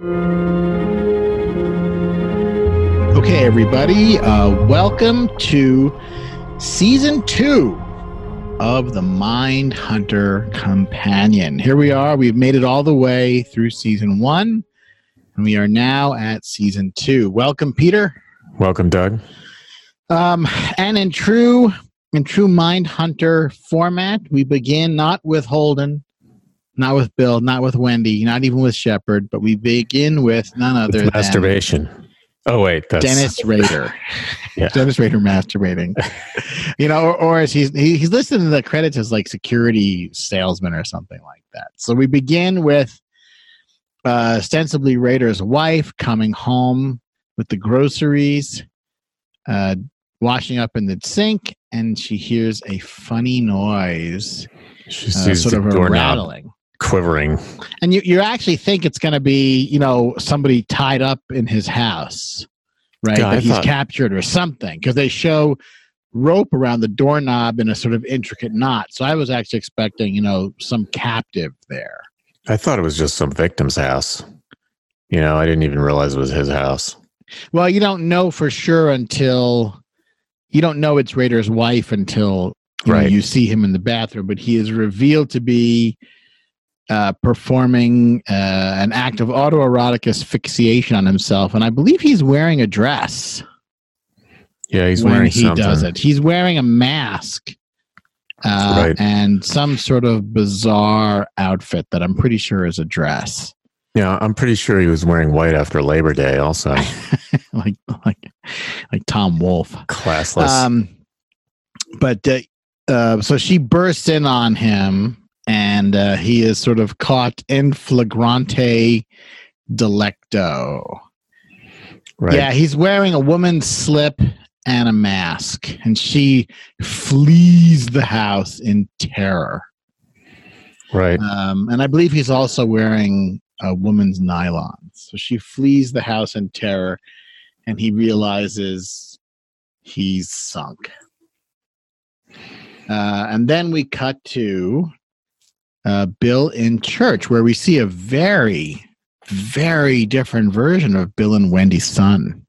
Okay, everybody, uh, welcome to season two of the Mindhunter Companion. Here we are. We've made it all the way through season one, and we are now at season two. Welcome, Peter. Welcome, Doug. Um, and in true in true Mindhunter format, we begin not with Holden, not with Bill, not with Wendy, not even with Shepard, but we begin with none other It's than masturbation. Oh wait, that's Dennis Rader. Yeah. Dennis Rader masturbating. you know, or, or as he's he, he's listed in the credits as like security salesman or something like that. So we begin with uh, ostensibly Rader's wife coming home with the groceries, uh, washing up in the sink, and she hears a funny noise, she uh, sort the of a rattling. Quivering. And you, you actually think it's going to be, you know, somebody tied up in his house, right? I that he's thought- captured or something, because they show rope around the doorknob in a sort of intricate knot. So I was actually expecting, you know, some captive there. I thought it was just some victim's house. You know, I didn't even realize it was his house. Well, you don't know for sure until you don't know it's Rader's wife until you, know, Right. you see him in the bathroom, but he is revealed to be uh, performing uh, an act of autoerotic asphyxiation on himself, and I believe he's wearing a dress. Yeah, he's wearing he something. does it. He's wearing a mask uh, Right. and some sort of bizarre outfit that I'm pretty sure is a dress, Yeah, I'm pretty sure he was wearing white after Labor Day. Also, like like like Tom Wolfe. classless. Um, but uh, uh, so she bursts in on him, and uh, he is sort of caught in flagrante delicto. right. Yeah, he's wearing a woman's slip and a mask, and she flees the house in terror. Right. Um, and I believe he's also wearing a woman's nylon. So she flees the house in terror, and he realizes he's sunk. Uh, and then we cut to uh, Bill in church, where we see a very, very different version of Bill and Wendy's son.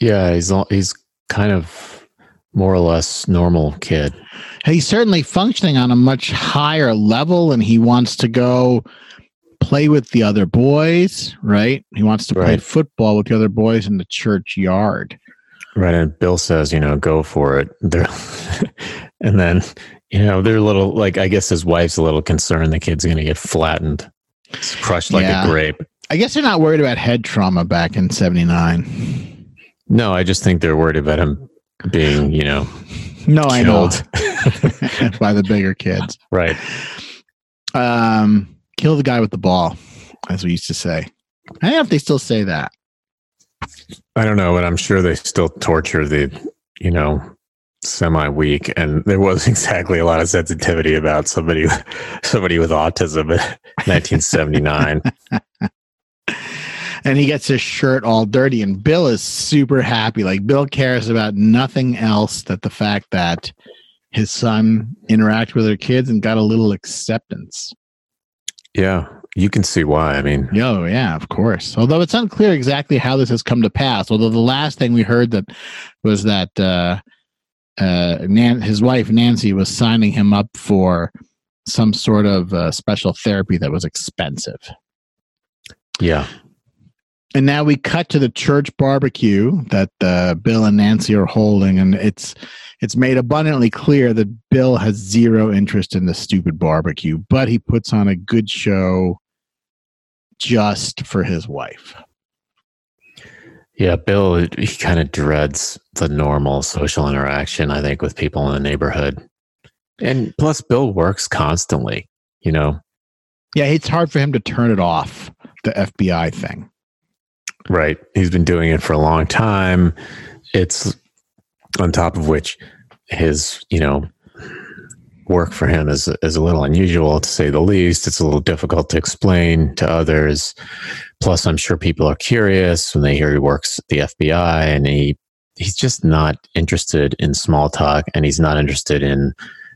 Yeah, he's all, he's kind of more or less normal kid. he's certainly functioning on a much higher level and he wants to go play with the other boys right he wants to play football with the other boys in the church yard Right. And Bill says, you know, go for it. And then, you know, they're a little like, I guess his wife's a little concerned the kid's going to get flattened, It's crushed like Yeah. a grape. i guess they're not worried about head trauma back in 79 No, I just think they're worried about him being, you know, no i know. by the bigger kids. Right. um kill the guy with the ball as we used to say. I don't know if they still say that. I don't know, but I'm sure they still torture the, you know, semi weak. And there was exactly a lot of sensitivity about somebody, somebody with autism in 1979. and he gets his shirt all dirty and bill is super happy like bill cares about nothing else that the fact that his son interacted with her kids and got a little acceptance yeah. You can see why. I mean, oh yeah of course although it's unclear exactly how this has come to pass although the last thing we heard that was that uh uh Nan- his wife nancy was signing him up for some sort of uh, special therapy that was expensive yeah. And now we cut to the church barbecue that uh, Bill and Nancy are holding, and it's it's made abundantly clear that Bill has zero interest in the stupid barbecue, but he puts on a good show just for his wife. Yeah, Bill, he kind of dreads the normal social interaction, I think, with people in the neighborhood. And plus, Bill works constantly, you know? Yeah, it's hard for him to turn it off, the FBI thing. Right. He's been doing it for a long time. It's on top of which his, you know, work for him is is a little unusual to say the least. It's a little difficult to explain to others. Plus, I'm sure people are curious when they hear he works at the FBI and he he's just not interested in small talk and he's not interested in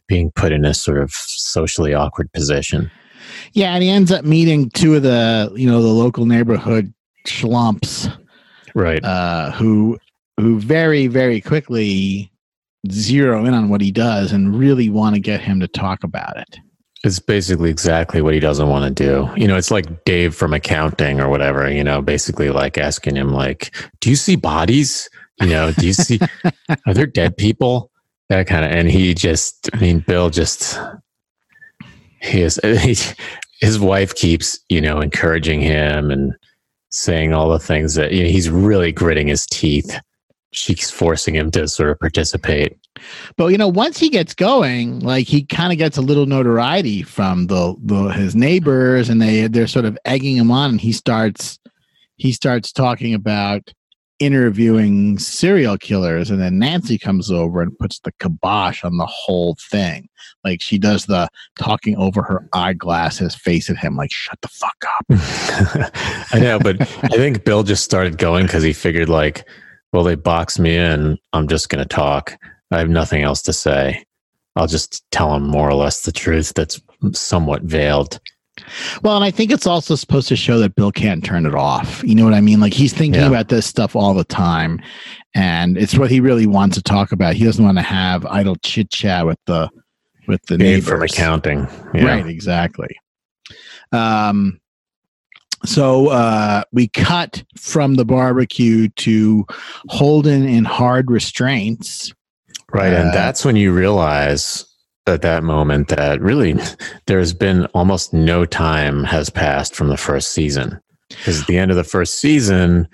being put in a sort of socially awkward position. Yeah, and he ends up meeting two of the you know the local neighborhood schlumps, right? Uh, who who very very quickly zero in on what he does and really want to get him to talk about it. It's basically exactly what he doesn't want to do. You know, it's like Dave from accounting or whatever, you know, basically like asking him like, "Do you see bodies? You know, do you see are there dead people?" That kind of and he just I mean Bill just he is he, his wife keeps, you know, encouraging him and saying all the things that you know, he's really gritting his teeth she's forcing him to sort of participate. But you know, once he gets going, like he kind of gets a little notoriety from the, the his neighbors, and they they're sort of egging him on, and he starts he starts talking about interviewing serial killers and then Nancy comes over and puts the kibosh on the whole thing. Like she does the talking over her eyeglasses face at him like shut the fuck up. I know, but I think Bill just started going cuz he figured like well, they box me in. I'm just going to talk. I have nothing else to say. I'll just tell them more or less the truth that's somewhat veiled. Well, and I think it's also supposed to show that Bill can't turn it off. You know what I mean? Like he's thinking yeah. about this stuff all the time, and it's what he really wants to talk about. He doesn't want to have idle chit chat with the with the neighbors from accounting. Yeah. Right, exactly. Um, so uh, we cut from the barbecue to Holden in hard restraints. Right. And uh, that's when you realize at that moment that really there's been almost no time has passed from the first season. Because at the end of the first season,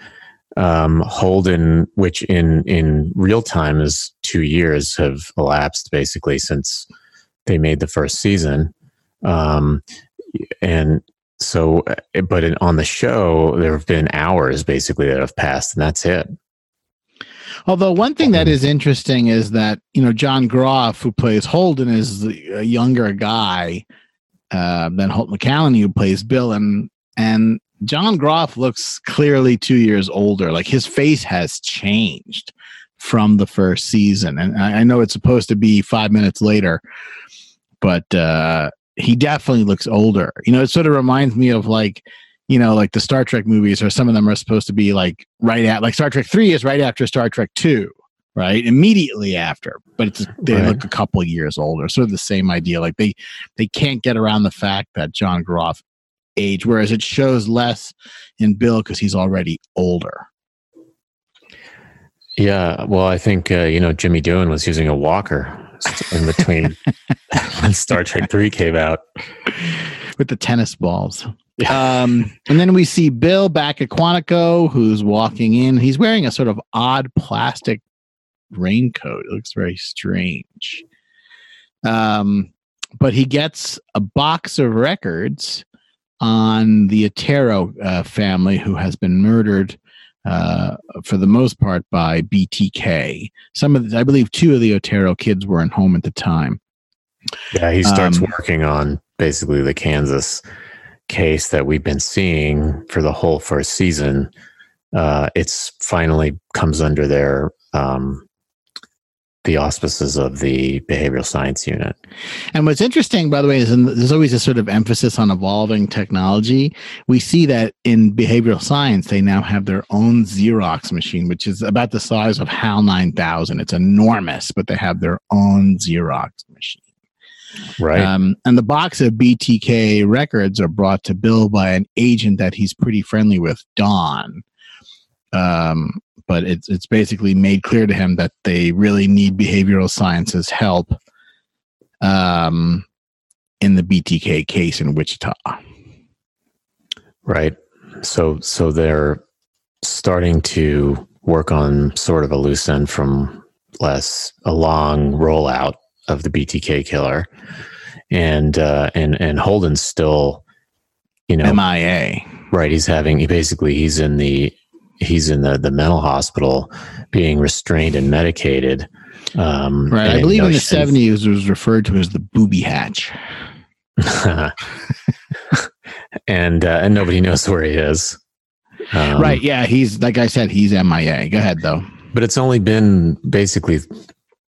um, Holden, which in, in real time is two years have elapsed basically since they made the first season. Um, and so, uh, but in, on the show, there have been hours basically that have passed, and that's it. Although one thing that is interesting is that you know John Groff, who plays Holden, is a younger guy uh, than Holt McCallany, who plays Bill, and and John Groff looks clearly two years older. Like his face has changed from the first season, and I, I know it's supposed to be five minutes later, but uh, he definitely looks older. You know, it sort of reminds me of like, you know, like the Star Trek movies, or some of them are supposed to be like right at like Star Trek three is right after Star Trek two, right? Immediately after, but it's they right. look a couple years older. Sort of the same idea. Like they they can't get around the fact that John Groff age, whereas it shows less in Bill because he's already older. Yeah, well, I think uh, you know Jimmy Doohan was using a walker in between when Star Trek 3 came out. With the tennis balls. Um, and then we see Bill back at Quantico, who's walking in. He's wearing a sort of odd plastic raincoat. It looks very strange. Um, but he gets a box of records on the Otero uh, family who has been murdered uh, for the most part by BTK. Some of the, I believe two of the Otero kids weren't home at the time. Yeah, he starts um, working on basically the Kansas case that we've been seeing for the whole first season. Uh, it's finally comes under their um, the auspices of the behavioral science unit. And what's interesting, by the way, is there's always a sort of emphasis on evolving technology. We see that in behavioral science, they now have their own Xerox machine, which is about the size of HAL 9000. It's enormous, but they have their own Xerox machine. Right. Um, and the box of BTK records are brought to Bill by an agent that he's pretty friendly with, Don. Um, but it's it's basically made clear to him that they really need behavioral sciences help um, in the BTK case in Wichita. Right. So so they're starting to work on sort of a loose end from less a long rollout of the BTK killer, and uh, and and Holden's still, you know, MIA. Right. He's having he basically he's in the he's in the, the mental hospital being restrained and medicated. Um, right. I believe in the 70s it was referred to as the booby hatch. and uh, and nobody knows where he is. Um, right. Yeah. He's like I said, he's MIA. Go ahead though. But it's only been basically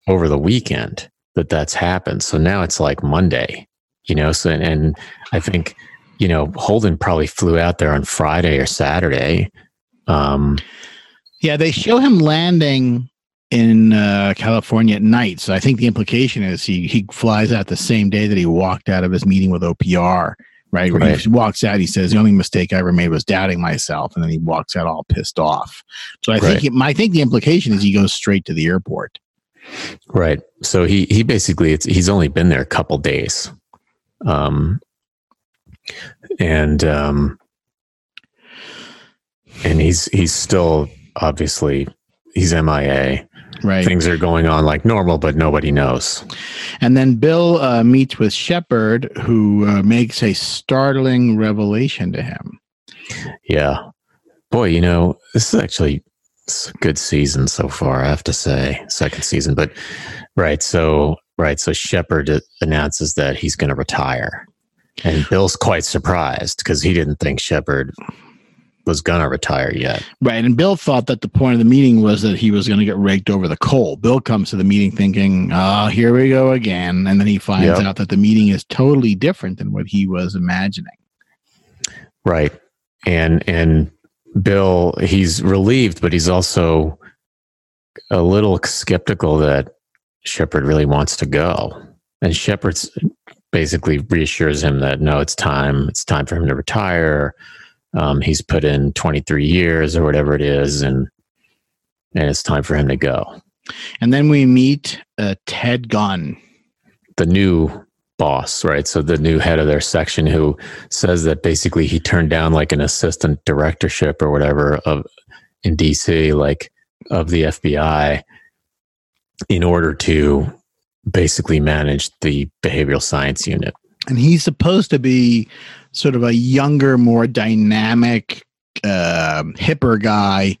over the weekend that that's happened. So now it's like Monday. you know. So and, and I think you know Holden probably flew out there on Friday or Saturday. Um, yeah, they show him landing in uh, California at night. So I think the implication is he he flies out the same day that he walked out of his meeting with OPR. Right, Where Right. he walks out, he says the only mistake I ever made was doubting myself, and then he walks out all pissed off. So I think Right. it, I think the implication is he goes straight to the airport. Right. So he he basically it's he's only been there a couple days. Um and um and he's he's still obviously he's MIA. Right, Things are going on like normal but nobody knows. and then Bill uh, meets with Shepard, who uh, makes a startling revelation to him. Yeah. Boy, you know, this is actually a good season so far, I have to say. Second season, but right, so right, so Shepard announces that he's going to retire. And Bill's quite surprised because he didn't think Shepard was going to retire yet. Right. And Bill thought that the point of the meeting was that he was going to get raked over the coal. Bill comes to the meeting thinking, oh, here we go again. And then he finds Yep. out that the meeting is totally different than what he was imagining. Right. And and Bill, he's relieved, but he's also a little skeptical that Shepard really wants to go. And Shepard's basically reassures him that no, it's time. It's time for him to retire. Um, he's put in 23 years or whatever it is, and and it's time for him to go. And then we meet uh, Ted Gunn. the new boss, right? So the new head of their section who says that basically he turned down like an assistant directorship or whatever of in DC, like of the FBI, in order to basically manage the behavioral science unit. And he's supposed to be sort of a younger, more dynamic, um hipper guy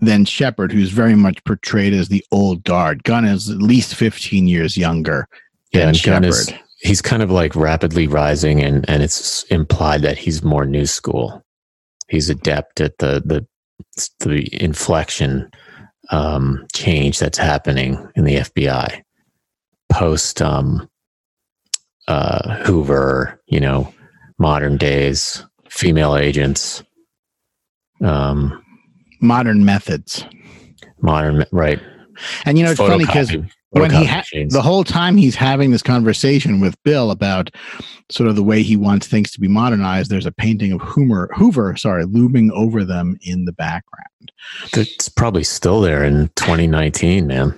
than Shepard, who's very much portrayed as the old guard. Gunn is at least 15 years younger Yeah, than Shepard. he's kind of like rapidly rising and and it's implied that he's more new school. He's adept at the the the inflection um, change that's happening in the FBI post um, uh, Hoover, you know, modern days, female agents, um, Modern methods. modern right. And you know, it's funny because when he ha- machines. the whole time he's having this conversation with Bill about sort of the way he wants things to be modernized, there's a painting of Hoover, Hoover, sorry, looming over them in the background. it's probably still there in 2019, man.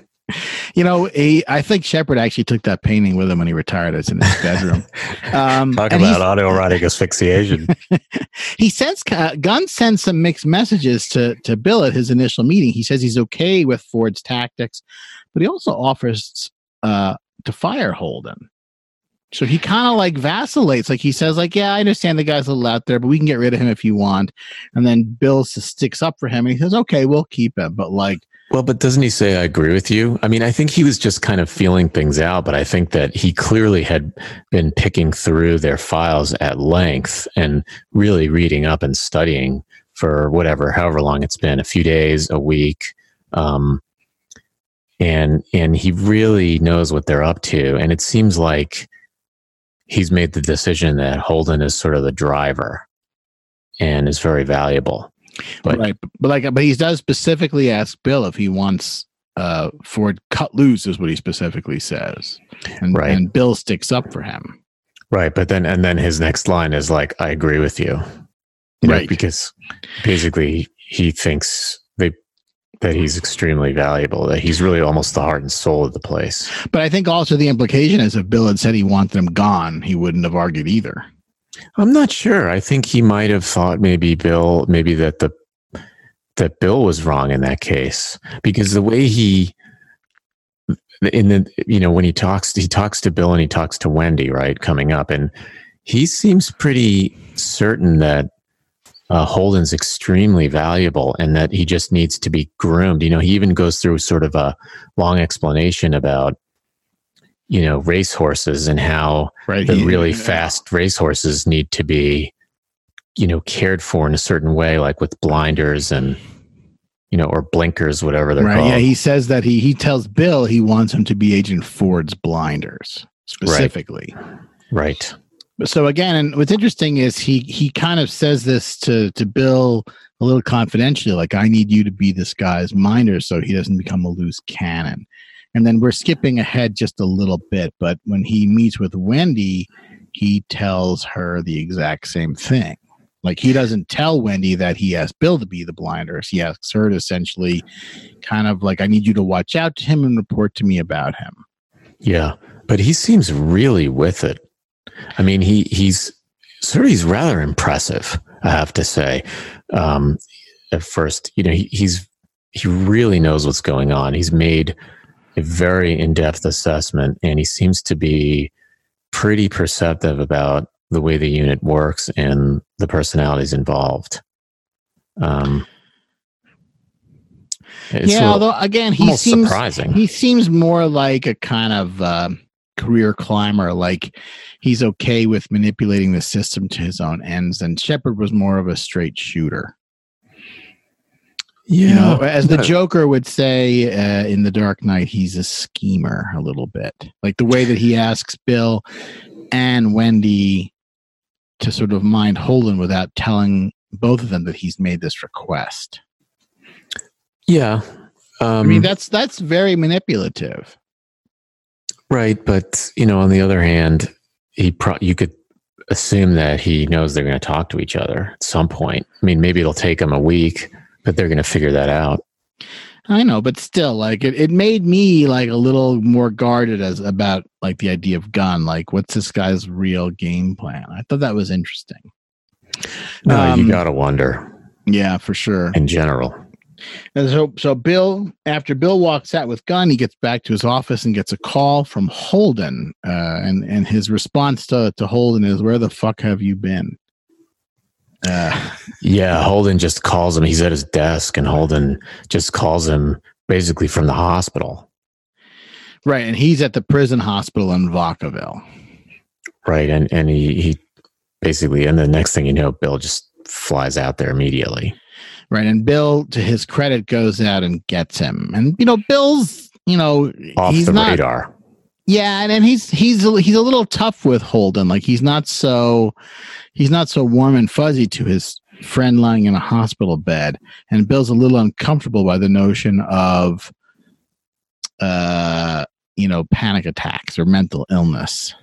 You know, he, I think Shepard actually took that painting with him when he retired. It's in his bedroom. Um, Talk about autoerotic asphyxiation. he sends uh, Gunn sends some mixed messages to to Bill at his initial meeting. He says he's okay with Ford's tactics, but he also offers uh, to fire Holden. So he kind of like vacillates. Like he says, like, yeah, I understand the guy's a little out there, but we can get rid of him if you want. And then Bill sticks up for him and he says, okay, we'll keep him. But like, Well, but doesn't he say, I agree with you? I mean, I think he was just kind of feeling things out, but I think that he clearly had been picking through their files at length and really reading up and studying for whatever, however long it's been a few days, a week. Um, and, and he really knows what they're up to. And it seems like he's made the decision that Holden is sort of the driver and is very valuable. But- right, but, like, but he does specifically ask Bill if he wants uh, Ford cut loose, is what he specifically says. And, Right. and Bill sticks up for him. Right, but then and then his next line is like, "I agree with you," you know, Right. because basically he thinks they that he's extremely valuable, that he's really almost the heart and soul of the place. But I think also the implication is if Bill had said he wanted him gone, he wouldn't have argued either. I'm not sure. I think he might have thought maybe Bill, maybe that the that Bill was wrong in that case because the way he in the you know when he talks he talks to Bill and he talks to Wendy right coming up and he seems pretty certain that uh, Holden's extremely valuable and that he just needs to be groomed. You know, he even goes through sort of a long explanation about you know racehorses and how Right. the He- really fast racehorses need to be you know cared for in a certain way like with blinders and you know or blinkers whatever they're Right. called Yeah. He says that he he tells Bill he wants him to be Agent Ford's blinders specifically. Right. So again, and what's interesting is he he kind of says this to to Bill a little confidentially, like I need you to be this guy's minder so he doesn't become a loose cannon. And then we're skipping ahead just a little bit, but when he meets with Wendy, he tells her the exact same thing. Like he doesn't tell Wendy that he asked Bill to be the blinders. He asks her to essentially kind of like, I need you to watch out to him and report to me about him. Yeah. But he seems really with it. I mean, he he's sort of he's rather impressive, I have to say. Um, at first, you know, he, he's he really knows what's going on. He's made a very in-depth assessment, and he seems to be pretty perceptive about the way the unit works and the personalities involved. Um, yeah, although again, he seems surprising. He seems more like a kind of uh, career climber. Like he's okay with manipulating the system to his own ends, and Shepard was more of a straight shooter. Yeah, you know, as the Joker would say uh, in The Dark Knight, he's a schemer a little bit. Like the way that he asks Bill and Wendy to sort of mind Holden without telling both of them that he's made this request. Yeah, um, I mean that's that's very manipulative. Right, but you know, on the other hand, he pro- you could assume that he knows they're going to talk to each other at some point. I mean, maybe it'll take him a week but they're going to figure that out. I know, but still, like it, it made me like a little more guarded as about like the idea of Gunn. Like, what's this guy's real game plan? I thought that was interesting. No, um, you gotta wonder. Yeah, for sure. In general. And so, so Bill, after Bill walks out with Gunn, he gets back to his office and gets a call from Holden. Uh, and and his response to to Holden is, "Where the fuck have you been?" Uh, yeah, Holden just calls him. He's at his desk, and Holden just calls him basically from the hospital. Right, and he's at the prison hospital in Vacaville. Right, and and he he basically, and the next thing you know, Bill just flies out there immediately. Right, and Bill, to his credit, goes out and gets him. And you know, Bill's you know off he's the not, radar. Yeah, and, and he's he's he's a little tough with Holden. Like he's not so he's not so warm and fuzzy to his friend lying in a hospital bed, and Bill's a little uncomfortable by the notion of, uh, you know, panic attacks or mental illness.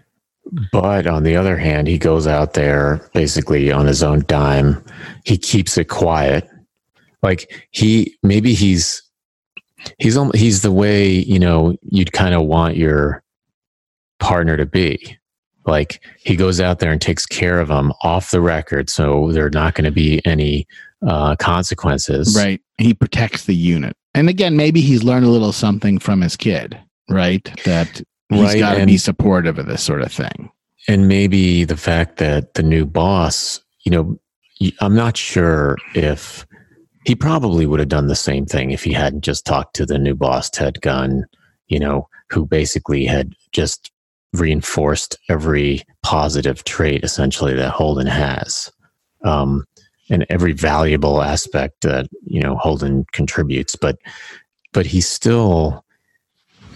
But on the other hand, he goes out there basically on his own dime. He keeps it quiet. Like he maybe he's he's he's the way you know you'd kind of want your partner to be. Like he goes out there and takes care of them off the record so there are not going to be any uh, consequences. Right. He protects the unit. And again maybe he's learned a little something from his kid right? That he's right, got to be supportive of this sort of thing. And maybe the fact that the new boss you know i'm not sure if he probably would have done the same thing if he hadn't just talked to the new boss ted gunn you know who basically had just reinforced every positive trait essentially that Holden has. Um, and every valuable aspect that you know Holden contributes, but but he's still,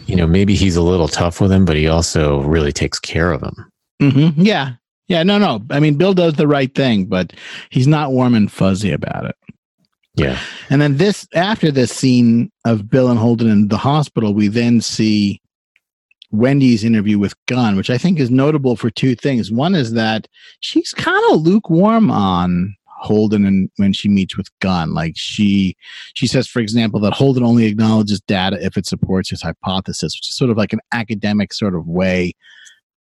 you know, maybe he's a little tough with him, but he also really takes care of him. Mm-hmm. Yeah, yeah, no, no. I mean, Bill does the right thing, but he's not warm and fuzzy about it. Yeah. And then this, after this scene of Bill and Holden in the hospital, we then see Wendy's interview with Gunn, which I think is notable for two things. One is that she's kind of lukewarm on Holden and when she meets with Gunn. Like she she says, for example, that Holden only acknowledges data if it supports his hypothesis, which is sort of like an academic sort of way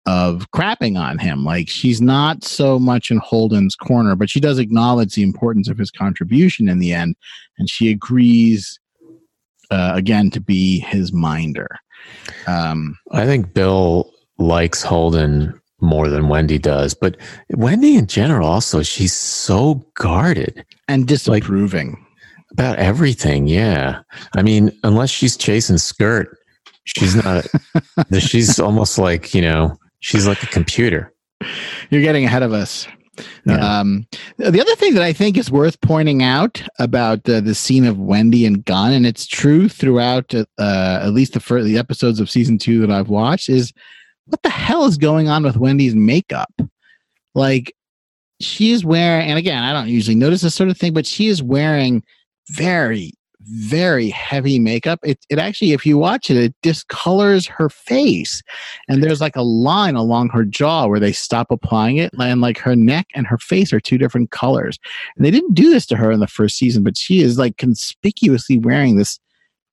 of crapping on him. Like she's not so much in Holden's corner, but she does acknowledge the importance of his contribution in the end, and she agrees uh, again to be his minder. Um, I think Bill likes Holden more than Wendy does, but Wendy in general also she's so guarded and disapproving like, about everything. Yeah, I mean, unless she's chasing skirt, she's not. she's almost like you know, she's like a computer. You're getting ahead of us. Um, the other thing that I think is worth pointing out about uh, the scene of Wendy and Gunn, and it's true throughout uh, at least the first, the episodes of season two that I've watched, is what the hell is going on with Wendy's makeup? Like, she is wearing, and again, I don't usually notice this sort of thing, but she is wearing very, very heavy makeup. It, it actually, if you watch it, it discolors her face. And there's like a line along her jaw where they stop applying it. And like her neck and her face are two different colors. And they didn't do this to her in the first season, but she is like conspicuously wearing this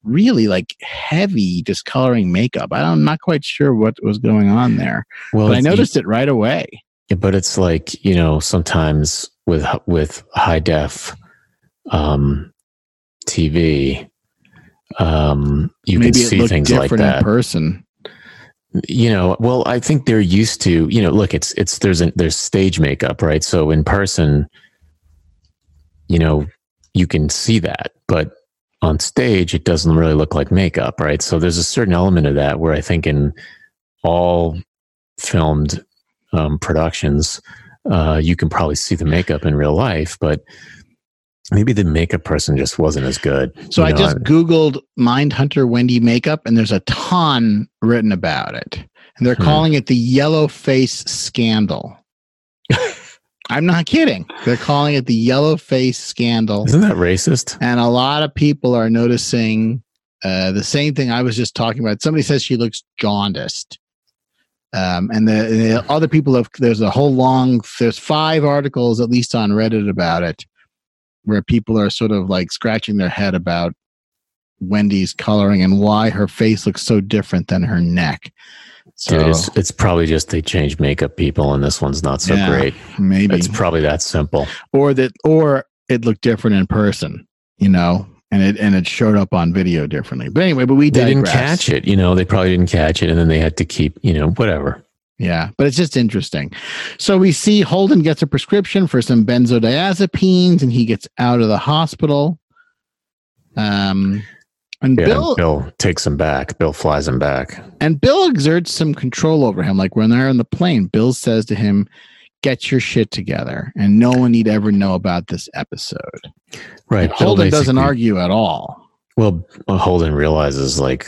really like heavy discoloring makeup. I'm not quite sure what was going on there. Well, but I noticed it right away. Yeah, but it's like, you know, sometimes with with high def um TV um you Maybe can see things like that in person. You know well i think they're used to you know look it's it's there's a, there's stage makeup right? So in person you know you can see that but on stage it doesn't really look like makeup right? So there's a certain element of that where i think in all filmed um, productions uh, you can probably see the makeup in real life but maybe the makeup person just wasn't as good so i know? just googled mindhunter wendy makeup and there's a ton written about it and they're hmm. calling it the yellow face scandal I'm not kidding. They're calling it the yellow face scandal. Isn't that racist? And a lot of people are noticing uh, the same thing I was just talking about. Somebody says she looks jaundiced. Um, and the, the, other people have, there's a whole long, there's five articles at least on Reddit about it, where people are sort of like scratching their head about Wendy's coloring and why her face looks so different than her neck. So Dude, it's, it's probably just they changed makeup people, and this one's not so yeah, great. Maybe it's probably that simple, or that, or it looked different in person. You know, and it and it showed up on video differently. But anyway, but we they didn't catch it. You know, they probably didn't catch it, and then they had to keep. You know, whatever. Yeah, but it's just interesting. So we see Holden gets a prescription for some benzodiazepines, and he gets out of the hospital. Um, and yeah, Bill, Bill takes him back. Bill flies him back. And Bill exerts some control over him. Like when they're on the plane, Bill says to him, Get your shit together. And no one need ever know about this episode. Right. Holden doesn't argue at all. Well, Holden realizes, like,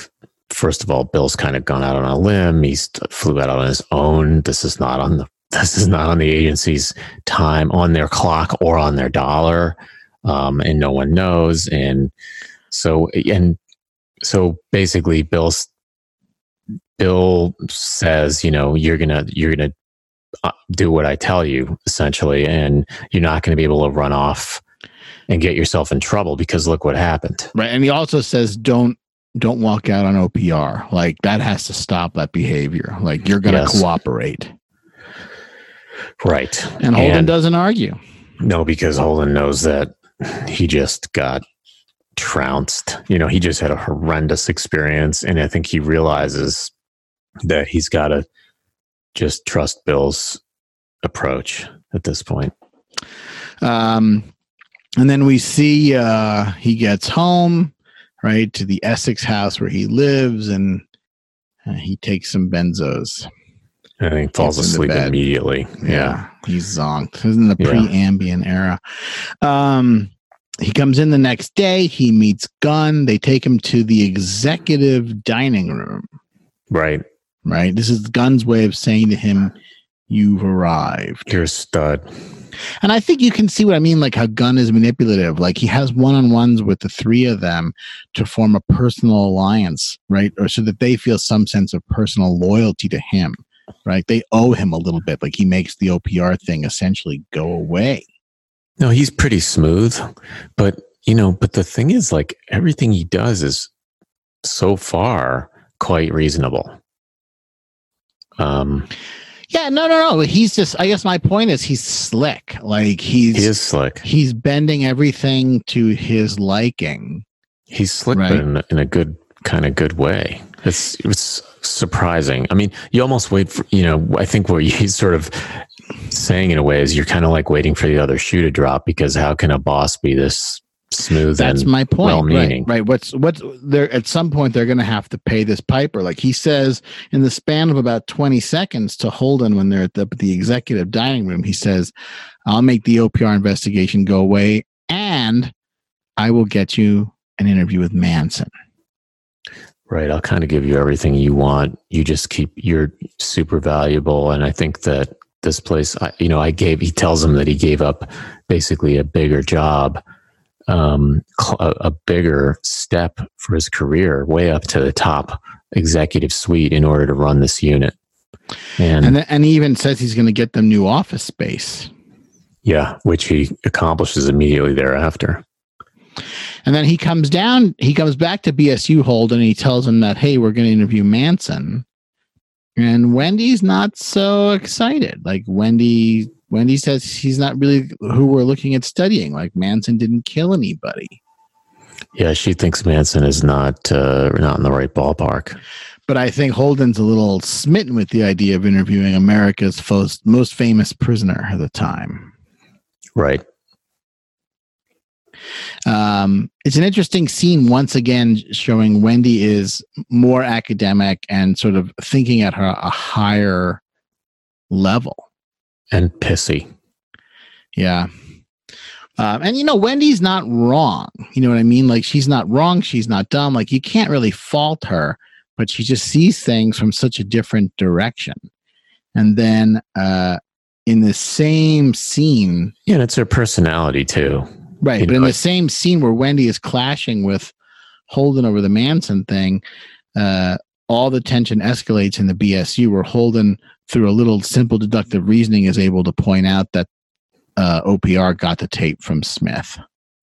first of all, Bill's kind of gone out on a limb. He's flew out on his own. This is not on the this is not on the agency's time, on their clock, or on their dollar. Um, and no one knows. And so, and so basically, Bill Bill says, you know, you're gonna you're gonna uh, do what I tell you, essentially, and you're not going to be able to run off and get yourself in trouble because look what happened. Right, and he also says, don't don't walk out on OPR. Like that has to stop that behavior. Like you're going to yes. cooperate. Right. And Holden and, doesn't argue. No, because Holden knows that he just got trounced. You know, he just had a horrendous experience. And I think he realizes that he's got to just trust Bill's approach at this point. Um, and then we see uh, he gets home, right, to the Essex house where he lives, and uh, he takes some benzos. And he falls asleep immediately. Yeah. yeah. He's zonked. This is in the pre Ambien era. Um, he comes in the next day. He meets Gunn. They take him to the executive dining room. Right. Right. This is Gunn's way of saying to him, You've arrived. You're a stud. And I think you can see what I mean, like how Gunn is manipulative. Like he has one on ones with the three of them to form a personal alliance, right? Or so that they feel some sense of personal loyalty to him, right? They owe him a little bit. Like he makes the OPR thing essentially go away. No, he's pretty smooth, but you know, but the thing is, like everything he does is so far quite reasonable. Um, yeah, no, no, no. He's just. I guess my point is he's slick. Like he's he is slick. He's bending everything to his liking. He's slick, right? but in, in a good kind of good way. It's it's surprising. I mean, you almost wait for you know. I think what he's sort of saying in a way is you're kind of like waiting for the other shoe to drop because how can a boss be this smooth that's my point. Well-meaning. right, right what's what's there at some point they're going to have to pay this piper. Like he says in the span of about 20 seconds to holden when they're at the, the executive dining room he says i'll make the opr investigation go away and i will get you an interview with manson. Right, I'll kind of give you everything you want. You just keep, you're super valuable. And I think that this place, I, you know, I gave, he tells him that he gave up basically a bigger job, um, a, a bigger step for his career, way up to the top executive suite in order to run this unit. And, And, and he even says he's going to get them new office space. yeah, which he accomplishes immediately thereafter. And then he comes down, he comes back to BSU Holden and he tells him that, hey, we're going to interview Manson. And Wendy's not so excited. Like Wendy, Wendy says he's not really who we're looking at studying. Like Manson didn't kill anybody. Yeah, she thinks Manson is not uh, not in the right ballpark. But I think Holden's a little smitten with the idea of interviewing America's fos- most famous prisoner at the time. Right. Um, it's an interesting scene once again showing Wendy is more academic and sort of thinking at her a higher level. And pissy. Yeah. Um, and you know, Wendy's not wrong. You know what I mean? Like she's not wrong. She's not dumb. Like you can't really fault her, but she just sees things from such a different direction. And then uh, in the same scene, Yeah, and it's her personality too. Right. You but know, in the like- same scene where Wendy is clashing with Holden over the Manson thing, uh, all the tension escalates in the BSU where Holden, through a little simple deductive reasoning, is able to point out that uh, OPR got the tape from Smith.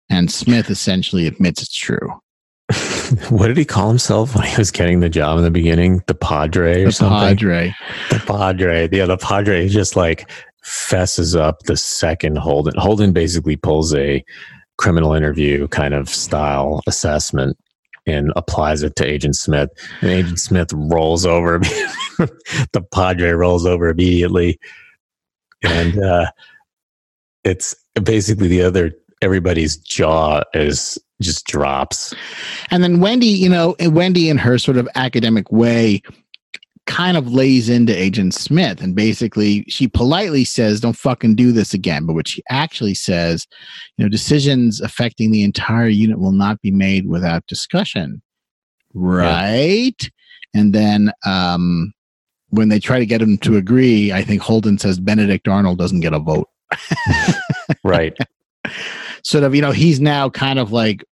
And Smith essentially admits it's true. what did he call himself when he was getting the job in the beginning? The Padre or something? The something? Padre. The Padre. Yeah, the Padre just like fesses up the second Holden. Holden basically pulls a criminal interview kind of style assessment and applies it to Agent Smith. And Agent Smith rolls over. the Padre rolls over immediately. And uh, it's basically the other, everybody's jaw is just drops. And then Wendy, you know, Wendy in her sort of academic way kind of lays into Agent Smith and basically she politely says, Don't fucking do this again. But what she actually says, you know, decisions affecting the entire unit will not be made without discussion. Right. And then um when they try to get him to agree, I think Holden says Benedict Arnold doesn't get a vote. Right. Sort of, you know, he's now kind of like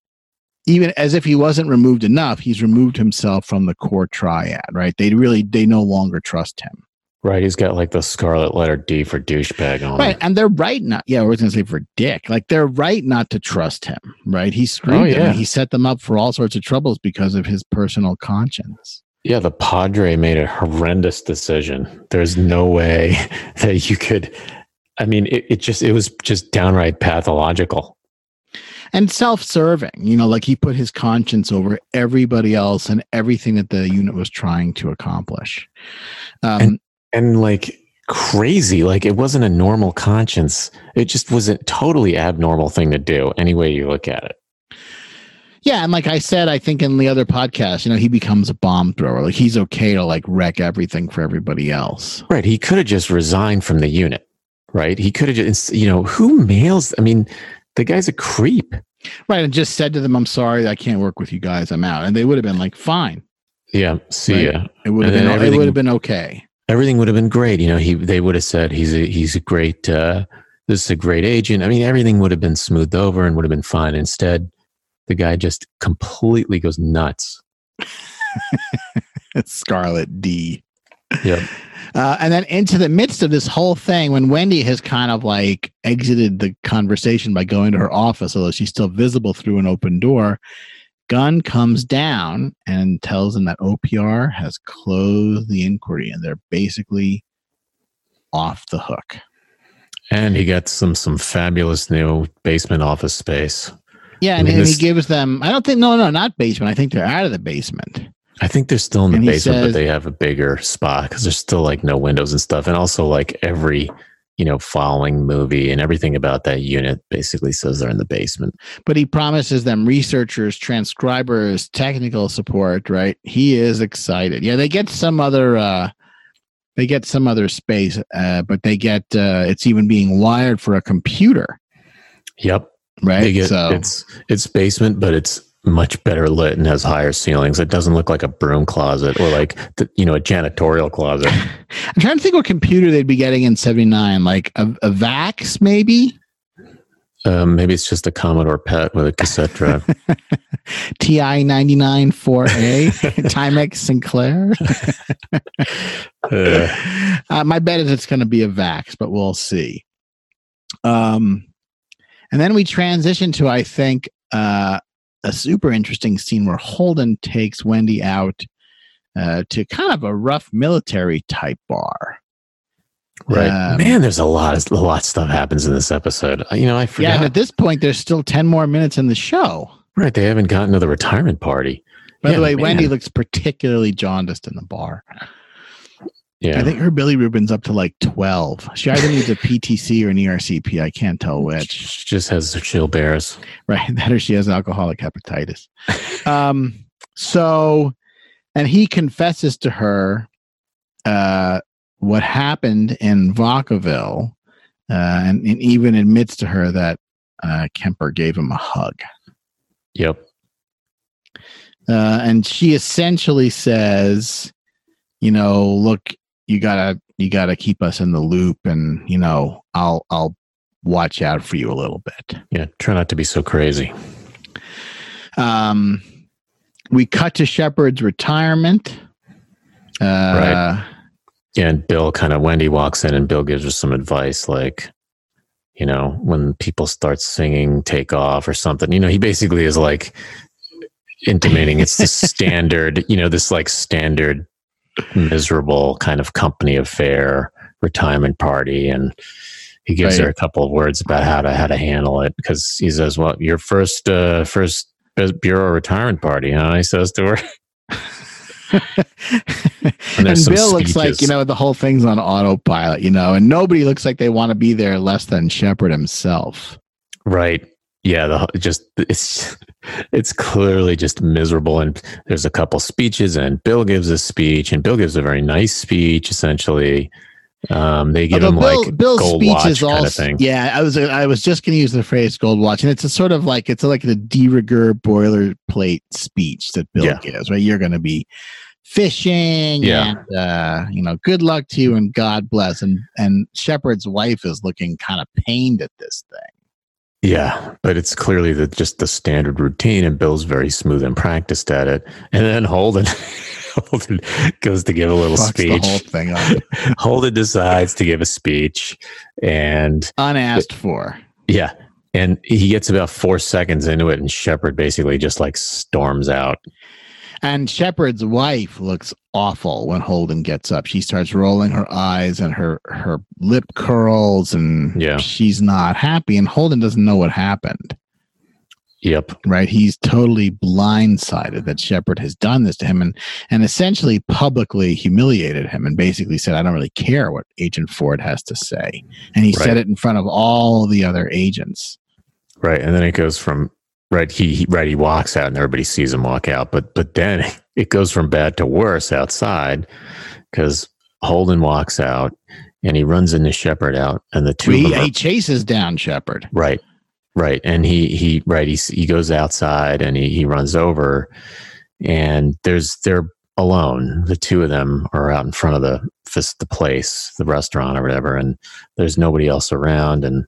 even as if he wasn't removed enough, he's removed himself from the core triad, right? They really they no longer trust him. right. He's got like the scarlet letter D for douchebag on Right. it. And they're right not yeah, I was gonna say for dick. Like they're right not to trust him, right? He screwed Oh, yeah. and He set them up for all sorts of troubles because of his personal conscience. Yeah, the Padre made a horrendous decision. There's no way that you could. I mean, it, it just it was just downright pathological. And self-serving, you know, like he put his conscience over everybody else and everything that the unit was trying to accomplish. Um, and like crazy. Like it wasn't a normal conscience. It just was a totally abnormal thing to do. Any way you look at it. Yeah, and like I said, I think in the other podcast, you know, he becomes a bomb thrower. Like he's okay to like wreck everything for everybody else. Right. He could have just resigned from the unit. Right. He could have just. You know who mails? I mean, the guy's a creep. Right, and just said to them, "I'm sorry, I can't work with you guys. I'm out." And they would have been like, "Fine." Yeah. See Right. ya. It would have been. It would have been okay. everything would have been great. You know, he they would have said he's a he's a great uh, this is a great agent. I mean, everything would have been smoothed over and would have been fine. Instead, the guy just completely goes nuts. Scarlet D. Yep. Uh, and then into the midst of this whole thing, when Wendy has kind of like exited the conversation by going to her office, although she's still visible through an open door, Gunn comes down and tells them that OPR has closed the inquiry and they're basically off the hook. And he gets some some fabulous new basement office space. Yeah, I and, mean, and he this- gives them. I don't think. No, no, not basement. I think they're out of the basement. I think they're still in the And basement, says- but they have a bigger spot because there's still like no windows and stuff. And also, like every you know following movie and everything about that unit basically says they're in the basement. But he promises them researchers, transcribers, technical support. Right? He is excited. Yeah, they get some other. uh They get some other space, uh, but they get. uh It's even being wired for a computer. Yep. Right. Get so it's it's basement, but it's much better lit and has higher ceilings. It doesn't look like a broom closet or like the, you know a janitorial closet. I'm trying to think what computer they'd be getting in '79, like a, a Vax maybe. Um, maybe it's just a Commodore PET with a cassette drive. TI 99 4A, Timex Sinclair. Uh, uh, my bet is it's going to be a Vax, but we'll see. Um, and then we transition to, I think, uh, a super interesting scene where Holden takes Wendy out uh, to kind of a rough military type bar. right, Um, man. There's a lot of a lot of stuff happens in this episode. Uh, You know, I Yeah, and at this point, there's still 10 more minutes in the show. right, they haven't gotten to the retirement party. By Yeah, the way, man. Wendy looks particularly jaundiced in the bar. Yeah, I think her bilirubin's up to like 12. She either needs a PTC or an ERCP. I can't tell which. she just has chill bears. Right. That or she has alcoholic hepatitis. um, so, and he confesses to her uh, what happened in Vacaville uh, and, and even admits to her that uh, Kemper gave him a hug. Yep. uh, and she essentially says, you know, look, you gotta you gotta keep us in the loop, and you know, I'll I'll watch out for you a little bit. Yeah. Try not to be so crazy. Um, we cut to Shepard's retirement. Uh, Right. Yeah, and Bill kind of Wendy walks in and Bill gives her some advice like, you know, when people start singing take off or something, you know, he basically is like intimating it's the standard, you know, this like standard miserable kind of company affair retirement party and he gives her a couple of words about how to how to handle it because he says, "Well, your first uh first bureau retirement party," huh? He says to her. and some Bill looks like you know the whole thing's on autopilot, you know, and nobody looks like they want to be there less than Shepard himself. Right. Yeah, the just it's it's clearly just miserable and there's a couple speeches and Bill gives a speech and Bill gives a very nice speech essentially. Um they give Although him Bill, like Bill's gold speech watch is kind all of thing. yeah. I was I was just going to use the phrase "gold watch," and it's a sort of like it's a, like the de rigueur boilerplate speech that Bill Yeah. gives. Right, you're going to be fishing, Yeah. and uh, you know, good luck to you and God bless. And and Shepard's wife is looking kind of pained at this thing. Yeah, but it's clearly the just the standard routine and Bill's very smooth and practiced at it. And then Holden Holden goes to give a little Fucks the whole speech. thing up, Holden decides to give a speech and unasked for. Yeah. And he gets about four seconds into it, and Shepard basically just like storms out. And Shepard's wife looks awful when Holden gets up. She starts rolling her eyes and her her lip curls, and Yeah. she's not happy. And Holden doesn't know what happened. Yep. Right? He's totally blindsided that Shepard has done this to him, and and essentially publicly humiliated him, and basically said, "I don't really care what Agent Ford has to say." And he Right. said it in front of all the other agents. Right. And then it goes from right. He, he right. He walks out, and everybody sees him walk out. But but then it goes from bad to worse outside because Holden walks out, and he runs into Shepard out, and the two of He, them are- he chases down Shepard. Right. Right. And he he right, he he goes outside and he he runs over and there's they're alone. The two of them are out in front of the the place, the restaurant or whatever, and there's nobody else around and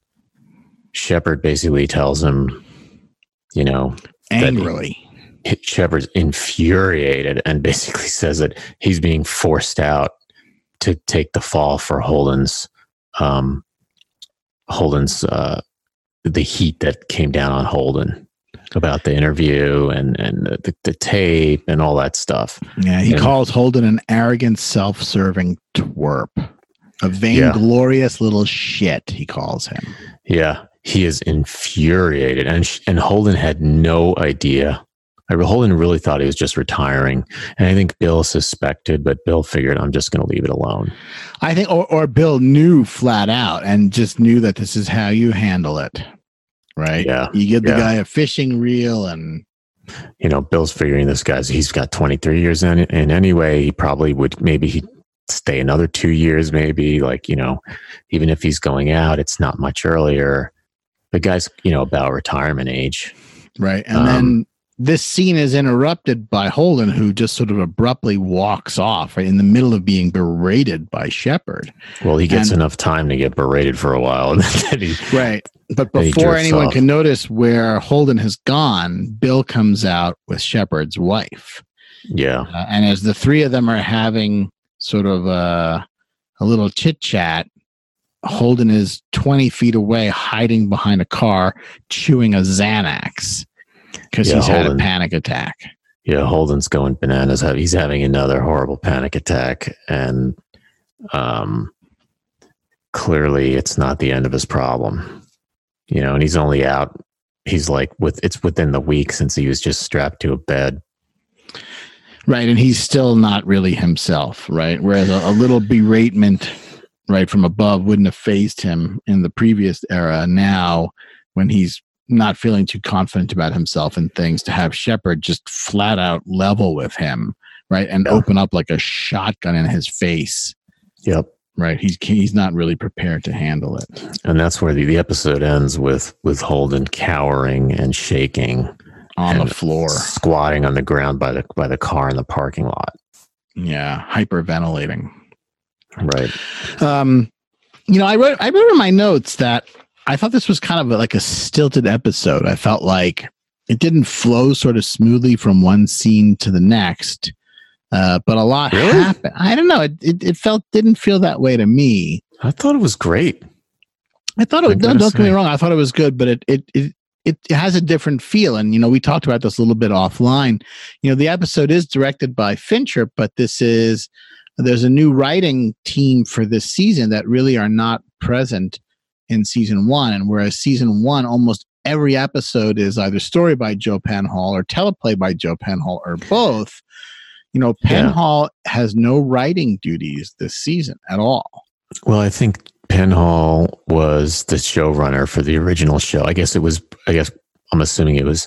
Shepard basically tells him, you know, That he- Angrily. Shepard's infuriated and basically says that he's being forced out to take the fall for Holden's um Holden's uh the heat that came down on Holden about the interview and and the, the tape and all that stuff. Yeah, he And- calls Holden an arrogant, self-serving twerp, a vainglorious little shit. He calls him. Yeah, he is infuriated and and Holden had no idea. I Holden really thought he was just retiring, and I think Bill suspected, but Bill figured I'm just going to leave it alone. I think, or or Bill knew flat out and just knew that this is how you handle it, right? Yeah, you give the yeah. guy a fishing reel, and you know, Bill's figuring this guy's he's got 23 years in in anyway. He probably would maybe he stay another two years, maybe like you know, even if he's going out, it's not much earlier. The guy's you know about retirement age. right, and Um, then this scene is interrupted by Holden, who just sort of abruptly walks off right in the middle of being berated by Shepard. Well, he gets And- enough time to get berated for a while. and then he, Right. But before anyone off. can notice where Holden has gone, Bill comes out with Shepard's wife. yeah, Uh, and as the three of them are having sort of a, a little chit chat, Holden is 20 feet away, hiding behind a car, chewing a Xanax because Yeah, he's had a panic attack. yeah. Holden's going bananas. He's having another horrible panic attack, and um, clearly, it's not the end of his problem. You know, and he's only out. He's like with it's within the week since he was just strapped to a bed. Right. And he's still not really himself. Right. Whereas a, a little beratement right from above wouldn't have phased him in the previous era. Now, when he's not feeling too confident about himself and things, to have Shepard just flat out level with him, right, and Yeah. open up like a shotgun in his face, Yep. right? He's he's not really prepared to handle it And that's where the, the episode ends with with Holden cowering and shaking, on And the floor. squatting on the ground by the by the car in the parking lot. Yeah, hyperventilating. Right. Um, you know, I wrote I wrote in my notes that I thought this was kind of like a stilted episode. I felt like it didn't flow sort of smoothly from one scene to the next, uh, but a lot Really? happened. I don't know. It, it it felt didn't feel that way to me. I thought it was great. I thought it. I Don't, gotta don't get me wrong. I thought it was good, but it it it. It has a different feel. And, you know, we talked about this a little bit offline. You know, the episode is directed by Fincher, but this is, there's a new writing team for this season that really are not present in season one. And whereas season one, almost every episode is either story by Joe Penhall or teleplay by Joe Penhall or both, you know, Yeah. Penhall has no writing duties this season at all. Well, I think Penhall was the showrunner for the original show. I guess it was. I guess I'm assuming it was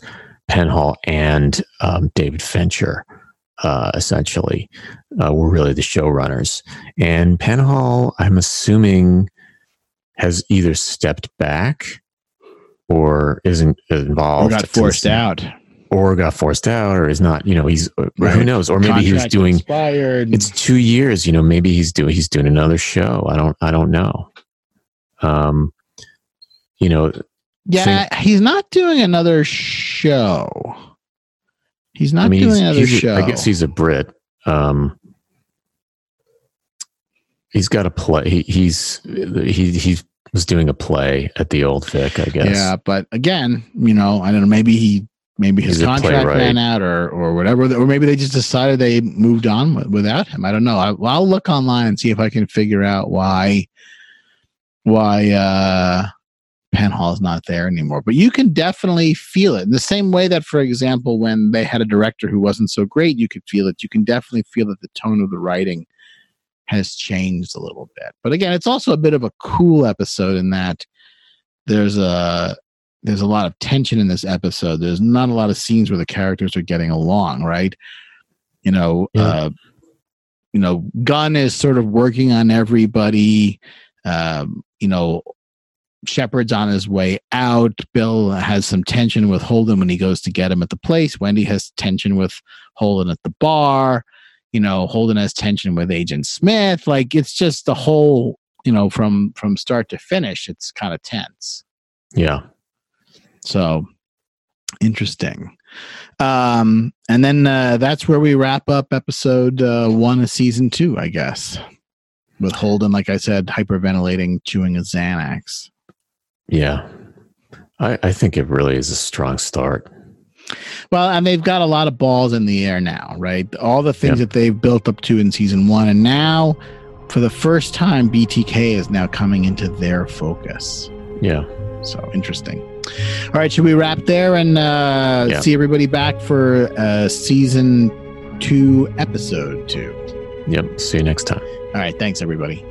Penhall and um, David Fincher. Uh, essentially, uh, were really the showrunners, and Penhall, I'm assuming, has either stepped back or isn't involved. Or got forced out. or got forced out, or is not. You know, he's or who knows, or maybe he was doing expired. it's two years you know maybe he's doing he's doing another show i don't i don't know um you know Yeah, he's not doing another show. He's not i mean doing he's, another he's show. i guess he's a brit um he's got a play he, he's he he was doing a play at the old vic i guess yeah, but again, you know, I don't know. Maybe he, maybe his contract ran out, or or whatever, or maybe they just decided they moved on with, without him. I don't know. I, I'll look online and see if I can figure out why why uh Penhall is not there anymore. But you can definitely feel it in the same way that, for example, when they had a director who wasn't so great, you could feel it. You can definitely feel that the tone of the writing has changed a little bit. But again, it's also a bit of a cool episode in that there's a there's a lot of tension in this episode. There's not a lot of scenes where the characters are getting along, right? You know, Yeah. uh, you know, Gunn is sort of working on everybody. Um, you know, Shepard's on his way out. Bill has some tension with Holden when he goes to get him at the place. Wendy has tension with Holden at the bar. You know, Holden has tension with Agent Smith. Like it's just the whole, you know, from from start to finish, it's kind of tense. yeah So interesting. Um, and then uh, that's where we wrap up episode uh, one of season two, I guess, with Holden, like I said, hyperventilating, chewing a Xanax. Yeah i i think it really is a strong start Well, and they've got a lot of balls in the air now, right? All the things Yep. that they've built up to in season one, and now for the first time, BTK is now coming into their focus. yeah So interesting. All right, should we wrap there and uh, Yeah. see everybody back for uh, season two, episode two? yep see you next time All right, thanks everybody.